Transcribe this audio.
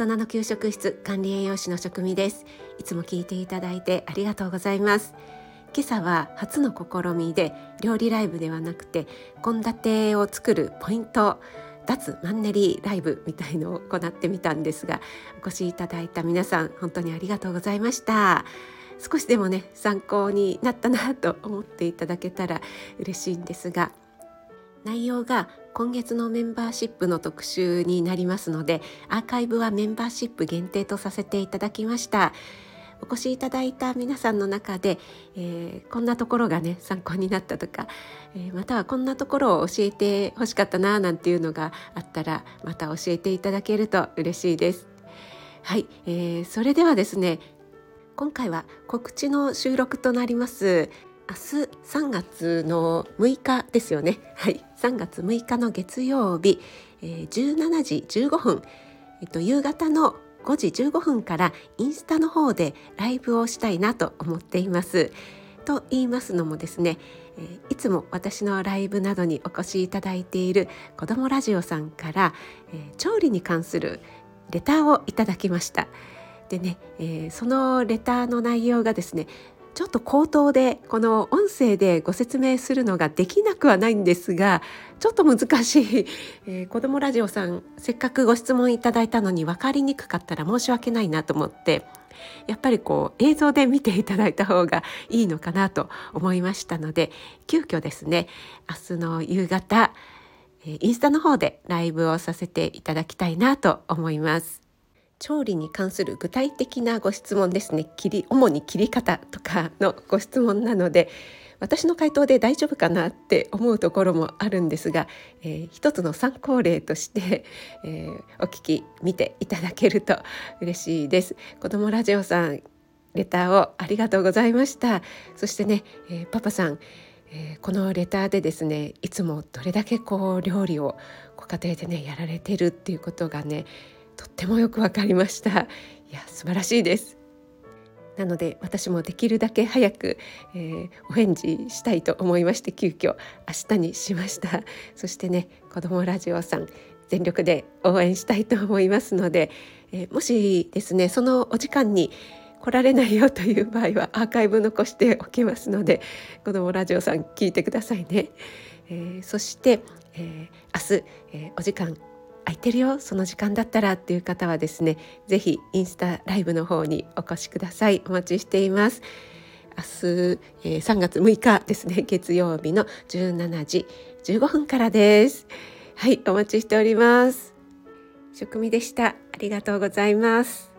大人の給食室管理栄養士の職味です。いつも聞いていただいてありがとうございます。今朝は初の試みで料理ライブではなくて献立を作るポイント脱マンネリライブみたいのを行ってみたんですがお越しいただいた皆さん本当にありがとうございました。少しでもね参考になったなと思っていただけたら嬉しいんですが内容が今月のメンバーシップの特集になりますのでアーカイブはメンバーシップ限定とさせていただきました。お越しいただいた皆さんの中で、えー、こんなところがね参考になったとか、えー、またはこんなところを教えてほしかったななんていうのがあったらまた教えていただけると嬉しいです。はい、えー、それではですね今回は告知の収録となります。明日3月の6日ですよね。はい。3月6日の月曜日、えー、17時15分、えっと、夕方の5時15分からインスタの方でライブをしたいなと思っています。と言いますのもですねいつも私のライブなどにお越しいただいている子どもラジオさんから、え調理に関するレターをいただきました。でね、え、そのレターの内容がですねちょっと口頭でこの音声でご説明するのができなくはないんですがちょっと難しい、えー、子どもラジオさんせっかくご質問いただいたのに分かりにくかったら申し訳ないなと思ってやっぱりこう映像で見ていただいた方がいいのかなと思いましたので急遽ですね明日の夕方インスタの方でライブをさせていただきたいなと思います。調理に関する具体的なご質問ですね。切り主に切り方とかのご質問なので私の回答で大丈夫かなって思うところもあるんですが、えー、一つの参考例として、えー、お聞き見ていただけると 嬉しいです。子どもラジオさんレターをありがとうございました。そしてね、えー、パパさんえー、このレターでですねいつもどれだけこう料理をご家庭でねやられてるっていうことがねとってもよくわかりました。いや素晴らしいです。なので私もできるだけ早く、えー、お返事したいと思いまして急遽明日にしました。そしてね子どもラジオさん全力で応援したいと思いますので、えー、もしですねそのお時間に来られないよという場合はアーカイブ残しておきますので子どもラジオさん聞いてくださいね、えー、そして、えー、明日、えー、お時間空いてるよその時間だったらっていう方はですねぜひインスタライブの方にお越しください。お待ちしています。明日、えー、3月6日ですね月曜日の17時15分からです。はいお待ちしております。職味でした。ありがとうございます。